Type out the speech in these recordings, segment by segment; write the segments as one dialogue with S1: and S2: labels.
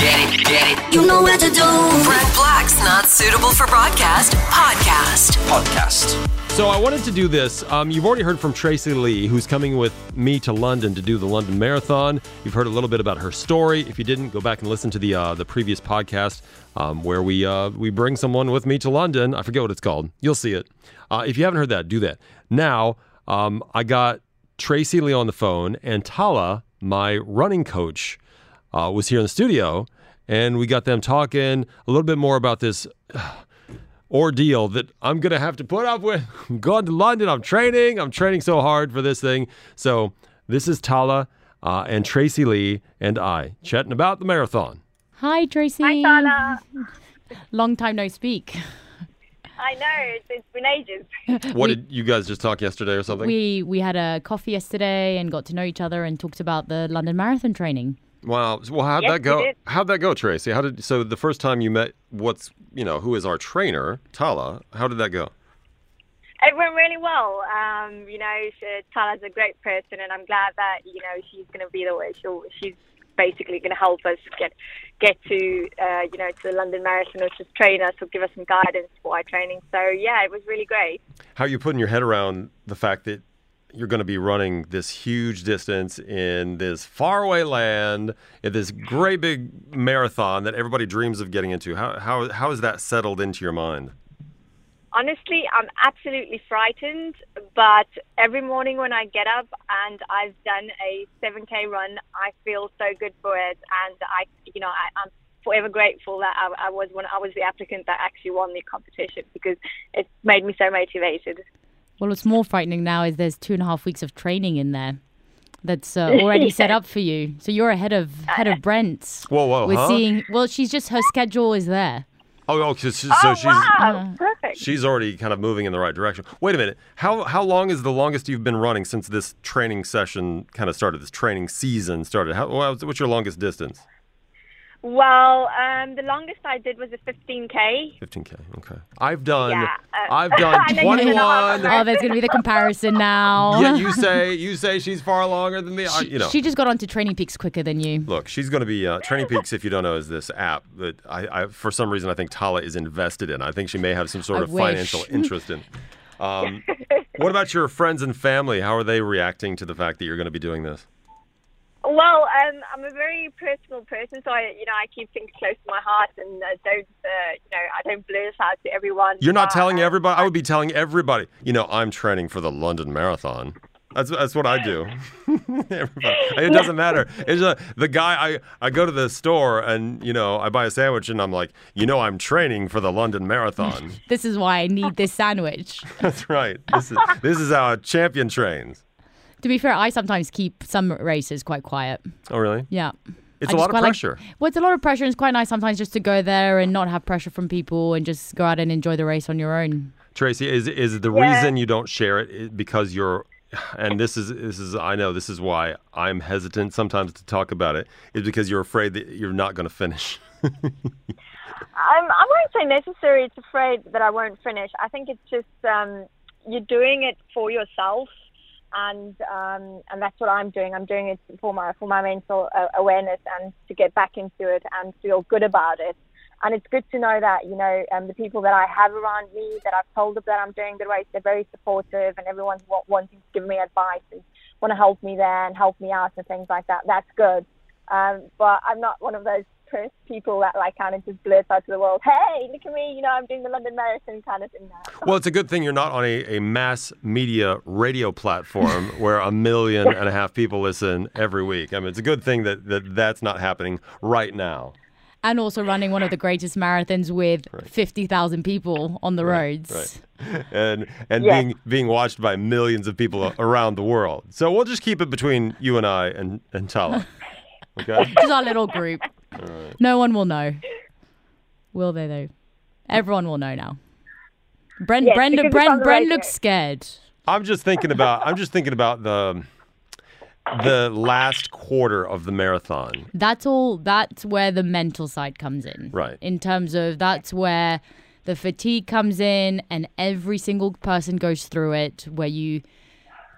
S1: Get it, get it.
S2: You know what to do.
S1: Brent Black's not suitable for broadcast. Podcast.
S3: Podcast.
S4: So I wanted to do this. Um, you've already heard from Tracy Lee, who's coming with me to London to do the London Marathon. You've heard a little bit about her story. If you didn't, go back and listen to the uh, the previous podcast um, where we uh, we bring someone with me to London. I forget what it's called. You'll see it. Uh, if you haven't heard that, do that. Now um, I got Tracy Lee on the phone, and Tala, my running coach, uh, was here in the studio, and we got them talking a little bit more about this ordeal that I'm going to have to put up with. I'm going to London. I'm training. I'm training so hard for this thing. So this is Tala uh, and Tracy Lee and I chatting about the marathon.
S5: Hi, Tracy.
S6: Hi, Tala.
S5: Long time no speak.
S6: I know it's, it's been ages.
S4: What did you guys just talk yesterday or something?
S5: We we had a coffee yesterday and got to know each other and talked about the London Marathon training.
S4: Wow. Well, how'd
S6: Yes,
S4: that go? How'd that go, Tracy? How did so the first time you met what's you know who is our trainer, Tala? How did that go?
S6: It went really well. Um, you know, she, Tala's a great person, and I'm glad that you know she's going to be the way. She'll, she's basically going to help us get get to uh, you know to the London Marathon, or just train us or give us some guidance for our training. So yeah, it was really great.
S4: How are you putting your head around the fact that you're going to be running this huge distance in this faraway land, in this great big marathon that everybody dreams of getting into? How, how, how has that settled into your mind?
S6: Honestly, I'm absolutely frightened, but every morning when I get up and I've done a 7k run, I feel so good for it, and I, you know, I, I'm forever grateful that I, I was one, I was the applicant that actually won the competition because it made me so motivated.
S5: Well, what's more frightening now is there's two and a half weeks of training in there. That's uh, already set up for you, so you're ahead of head of Brent.
S4: Whoa, whoa,
S5: We're
S4: huh?
S5: seeing. Well, she's just her schedule is there.
S4: Oh, oh 'cause she- so
S6: oh
S4: she's
S6: wow, perfect.
S4: she's already kind of moving in the right direction. Wait a minute. How how long is the longest you've been running since this training session kind of started? This training season started. How, what's your longest distance?
S6: Well, um, the longest I did was a 15k.
S4: 15k. Okay. I've done.
S6: Yeah, uh,
S4: I've done
S6: I know you did a half
S4: 21.
S5: Oh, there's going to be the comparison now.
S4: Yeah, you say you say she's far longer than me. I,
S5: she,
S4: you know,
S5: she just got onto Training Peaks quicker than you.
S4: look, she's going to be uh, Training Peaks. If you don't know, is this app that I, I, for some reason, I think Tala is invested in. I think she may have some sort
S5: I
S4: of
S5: wish.
S4: financial interest in. Um, what about your friends and family? How are they reacting to the fact that you're going to be doing this?
S6: Well, um, I'm a very personal person, so I, you know, I keep things close to my heart and uh, don't, uh, you know, I don't blurt out to everyone.
S4: You're not
S6: but,
S4: telling everybody. I would be telling everybody. You know, I'm training for the London Marathon. That's that's what I do. Everybody. It doesn't matter. It's just, the guy. I I go to the store and you know I buy a sandwich and I'm like, you know, I'm training for the London Marathon.
S5: This is why I need this sandwich.
S4: that's right. This is this is how a champion trains.
S5: To be fair, I sometimes keep some races quite quiet.
S4: Oh really?
S5: Yeah.
S4: It's
S5: I
S4: a lot of
S5: quite like-
S4: pressure.
S5: well, it's a lot of pressure. and It's quite nice sometimes just to go there and not have pressure from people and just go out and enjoy the race on your own.
S4: Tracy, is is the
S6: Yeah.
S4: reason you don't share it because you're and this is this is I know this is why I'm hesitant sometimes to talk about it is because you're afraid that you're not going to finish.
S6: I'm, I won't say necessary. It's afraid that I won't finish. I think it's just um, you're doing it for yourself, and um, and that's what I'm doing. I'm doing it for my for my mental uh, awareness and to get back into it and feel good about it. And it's good to know that you know um, the people that I have around me that I've told them that I'm doing the race, they're very supportive, and everyone's wa- wanting to give me advice and want to help me there and help me out and things like that. That's good. Um, but I'm not one of those pers- people that like kind of just blurt out to the world, "Hey, look at me! You know, I'm doing the London Marathon kind of thing now."
S4: Well, it's a good thing you're not on a, a mass media radio platform where a million and a half people listen every week. I mean, it's a good thing that, that that's not happening right now.
S5: And also running one of the greatest marathons with 50,000 people on the roads.
S4: Right. And and
S6: Yes.
S4: being being watched by millions of people around the world. So we'll just keep it between you and I and, and Tala. Okay?
S5: Just our little group. No one will know. Will they, though? Everyone will know now. Brent,
S6: Yes,
S5: Brenda,
S6: because
S5: Brent, Brent looks scared.
S4: I'm just thinking about I'm just thinking about the the last quarter of the marathon.
S5: That's all. That's where the mental side comes in.
S4: Right.
S5: In terms of that's where the fatigue comes in, and every single person goes through it. Where you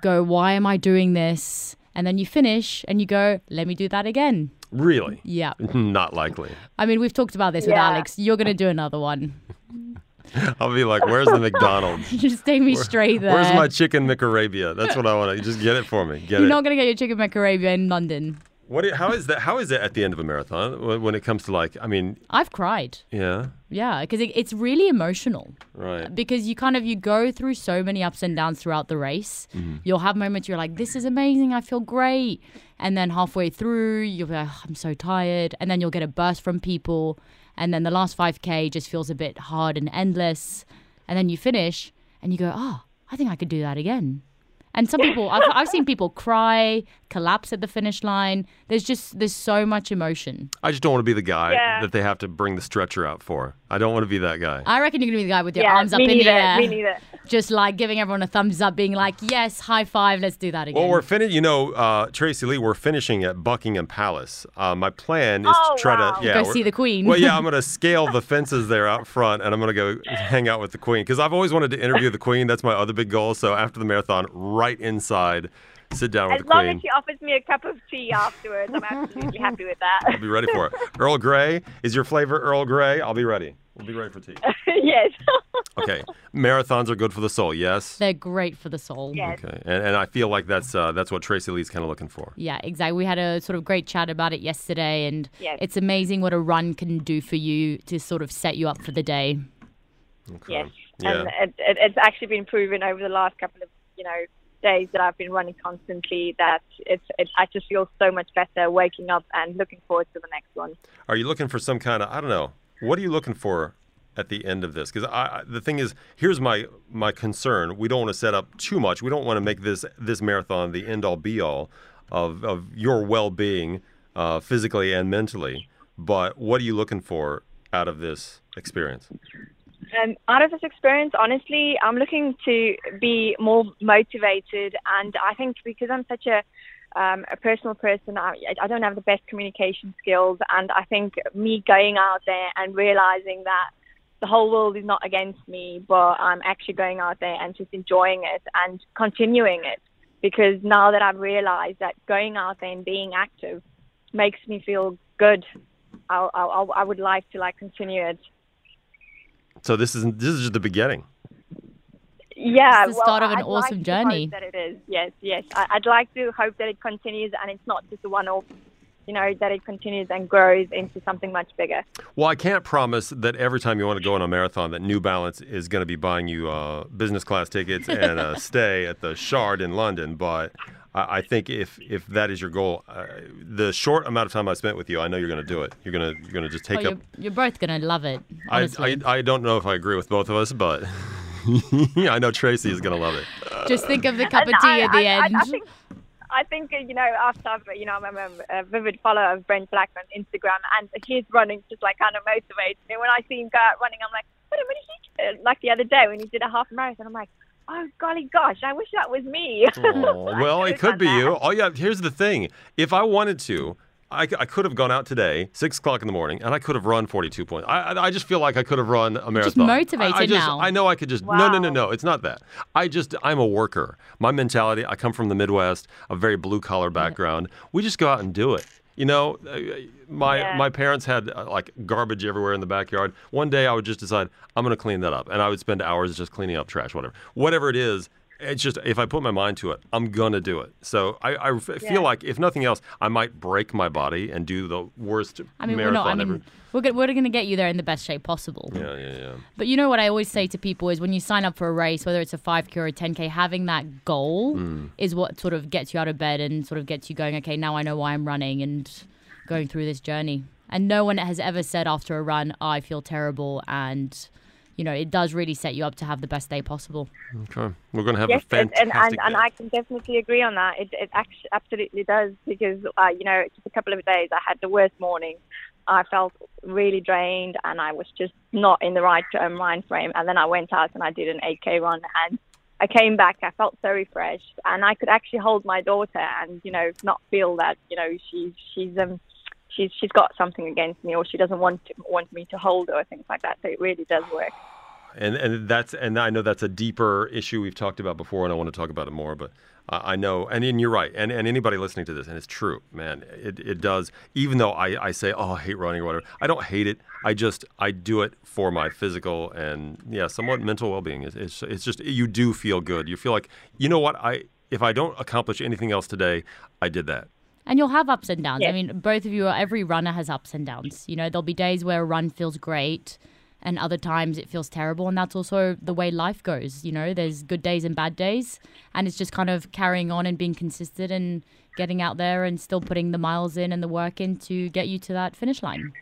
S5: go, why am I doing this? And then you finish, and you go, let me do that again.
S4: Really?
S5: Yeah.
S4: Not likely.
S5: I mean, we've talked about this with
S6: Yeah.
S5: Alex. You're going to do another one.
S4: I'll be like, "Where's the McDonald's?
S5: Just take me straight there.
S4: Where's my chicken McArabia? That's what I want to. Just get it for me. Get
S5: You're
S4: it.
S5: not going to get your chicken McArabia in London.
S4: What? How is that? How is it at the end of a marathon when it comes to like? I mean,
S5: I've cried.
S4: yeah,
S5: Yeah, because it, it's really emotional.
S4: right.
S5: because you kind of you go through so many ups and downs throughout the race.
S4: Mm-hmm.
S5: You'll have moments you're like, "This is amazing, I feel great," and then halfway through you'll be like, "Oh, "I'm so tired," and then you'll get a burst from people, and then the last 5k just feels a bit hard and endless, and then you finish and you go, "Oh, I think I could do that again." And some people, I've, I've seen people cry, collapse at the finish line. There's just there's so much emotion.
S4: I just don't want to be the guy
S6: Yeah.
S4: that they have to bring the stretcher out for. I don't want to be that guy.
S5: I reckon you're gonna be the guy with your
S6: yeah,
S5: arms up
S6: me
S5: in
S6: neither.
S5: the air,
S6: Me neither.
S5: Just like giving everyone a thumbs up, being like, "Yes, high five, let's do that again."
S4: Well, we're finished. You know, uh, Tracy Lee, we're finishing at Buckingham Palace. Uh, my plan is
S6: Oh,
S4: to try
S6: wow.
S4: to yeah,
S5: Go see the Queen.
S4: Well, yeah, I'm going to scale the fences there out front, and I'm going to go hang out with the Queen because I've always wanted to interview the Queen. That's my other big goal. So after the marathon, right inside, sit down with
S6: As
S4: the Queen.
S6: as long as she offers me a cup of tea afterwards, I'm absolutely happy with that.
S4: I'll be ready for it. Earl Grey is your flavor. Earl Grey. I'll be ready. We'll be ready for tea.
S6: yes.
S4: Okay. Marathons are good for the soul. Yes.
S5: They're great for the soul.
S6: yes.
S4: Okay. And, and I feel like that's uh, that's what Tracy Lee's kind of looking for.
S5: Yeah, exactly. We had a sort of great chat about it yesterday, and
S6: Yes.
S5: it's amazing what a run can do for you to sort of set you up for the day.
S4: Okay.
S6: Yes.
S4: Yeah.
S6: And it, it, it's actually been proven over the last couple of, you know, days that I've been running constantly that it's, it, I just feel so much better waking up and looking forward to the next one.
S4: Are you looking for some kind of I don't know? What are you looking for at the end of this? Because the thing is, here's my my concern. We don't want to set up too much. We don't want to make this this marathon the end all be all of of your well being, uh, physically and mentally. But what are you looking for out of this experience?
S6: Um, out of this experience, honestly, I'm looking to be more motivated, and I think because I'm such a um, a personal person, I, I don't have the best communication skills, and I think me going out there and realizing that the whole world is not against me, but I'm actually going out there and just enjoying it and continuing it, because now that I've realized that going out there and being active makes me feel good, I, I, I would like to like continue it.
S4: So this is this is just the beginning.
S6: Yeah,
S5: It's the
S6: well,
S5: start of an
S6: I'd
S5: awesome
S6: like
S5: journey.
S6: that it is. Yes, yes. I, I'd like to hope that it continues and it's not just a one-off. You know, that it continues and grows into something much bigger.
S4: Well, I can't promise that every time you want to go on a marathon, that New Balance is going to be buying you uh, business class tickets and a stay at the Shard in London. But I, I think if if that is your goal, uh, the short amount of time I spent with you, I know you're going to do it. You're going to you're going to just
S5: Oh,
S4: take
S5: you're,
S4: up.
S5: you're both gonna love it.
S4: I, I I don't know if I agree with both of us, but I know Tracy is going to love it.
S5: just think of the cup of tea
S6: I,
S5: at the
S6: I,
S5: end.
S6: I, I think, I think uh, you know, after I've, you know, I'm a, a vivid follower of Brent Black on Instagram, and his running just like kind of motivates me. When I see him go out running, I'm like, what, what did he do? Like the other day when he did a half marathon, I'm like, oh golly gosh, I wish that was me.
S4: Oh, well, it could be
S6: that.
S4: you. Oh, yeah. Here's the thing. If I wanted to, I, I could have gone out today, six o'clock in the morning, and I could have run 42 points. I, I, I just feel like I could have run a marathon. I- I,
S5: motivated
S4: just,
S5: now.
S4: I know I could just. No, no, no, no. It's not that. I just, I'm a worker. My mentality, I come from the Midwest, a very blue collar background. We just go out and do it. You know, uh, my
S6: Yeah.
S4: my parents had uh, like garbage everywhere in the backyard. One day I would just decide I'm going to clean that up, and I would spend hours just cleaning up trash, whatever, whatever it is. It's just if I put my mind to it, I'm gonna do it. So I,
S6: Yeah.
S4: feel like if nothing else, I might break my body and do the worst
S5: I mean, we're
S4: marathon
S5: not. I
S4: ever.
S5: mean, we're gonna, we're gonna get you there in the best shape possible.
S4: Yeah, yeah, yeah.
S5: But you know what I always say to people is when you sign up for a race, whether it's a 5K or a 10K, having that goal
S4: Mm.
S5: is what sort of gets you out of bed and sort of gets you going, okay, now I know why I'm running and going through this journey. And no one has ever said after a run, "Oh, I feel terrible. And, you know, it does really set you up to have the best day possible.
S4: Okay, we're gonna have
S6: yes,
S4: a
S6: and,
S4: fantastic.
S6: and, and, and. I can definitely agree on that. It, it actually absolutely does because, uh, you know, just a couple of days I had the worst morning. I felt really drained and I was just not in the right um, mind frame. And then I went out and I did an 8K run and I came back. I felt so refreshed and I could actually hold my daughter and, you know, not feel that, you know, she's, she's, um, she's, she's got something against me or she doesn't want to, want me to hold her or things like that. So it really does work.
S4: and and that's and I know that's a deeper issue we've talked about before, and I want to talk about it more. But uh, I know, and, and you're right, and, and anybody listening to this, and it's true, man. It, it does. Even though I, I say, oh, I hate running or whatever, I don't hate it. I just I do it for my physical and yeah, somewhat mental well being. It's, it's it's just you do feel good. You feel like you know what I if I don't accomplish anything else today, I did that.
S5: And you'll have ups and downs. I mean, both of you, every runner has ups and downs. You know, there'll be days where a run feels great and other times it feels terrible. And that's also the way life goes. You know, there's good days and bad days. And it's just kind of carrying on and being consistent and getting out there and still putting the miles in and the work in to get you to that finish line.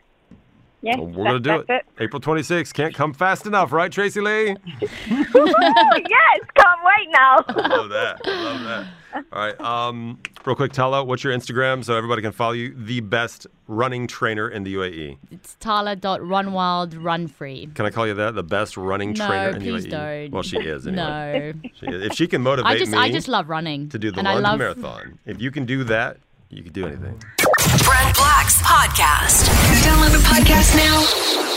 S6: Yes,
S4: Well, we're gonna do it.
S6: that's
S4: April 26th can't come fast enough, right, Tracy Lee?
S6: yes, can't wait now.
S4: love that. I love that. All right. Um, real quick, Tala, what's your Instagram so everybody can follow you? The best running trainer in the UAE.
S5: It's tala.runwildrunfree.
S4: Can I call you that? The best running
S5: No,
S4: trainer in the UAE.
S5: don't.
S4: Well, she is anyway.
S5: No.
S4: She is. If she can motivate
S5: I just
S4: me
S5: I just love running.
S4: to do the
S5: and
S4: London
S5: love,
S4: Marathon, if you can do that, you can do anything.
S1: Brent Black's podcast.
S2: Download the podcast now.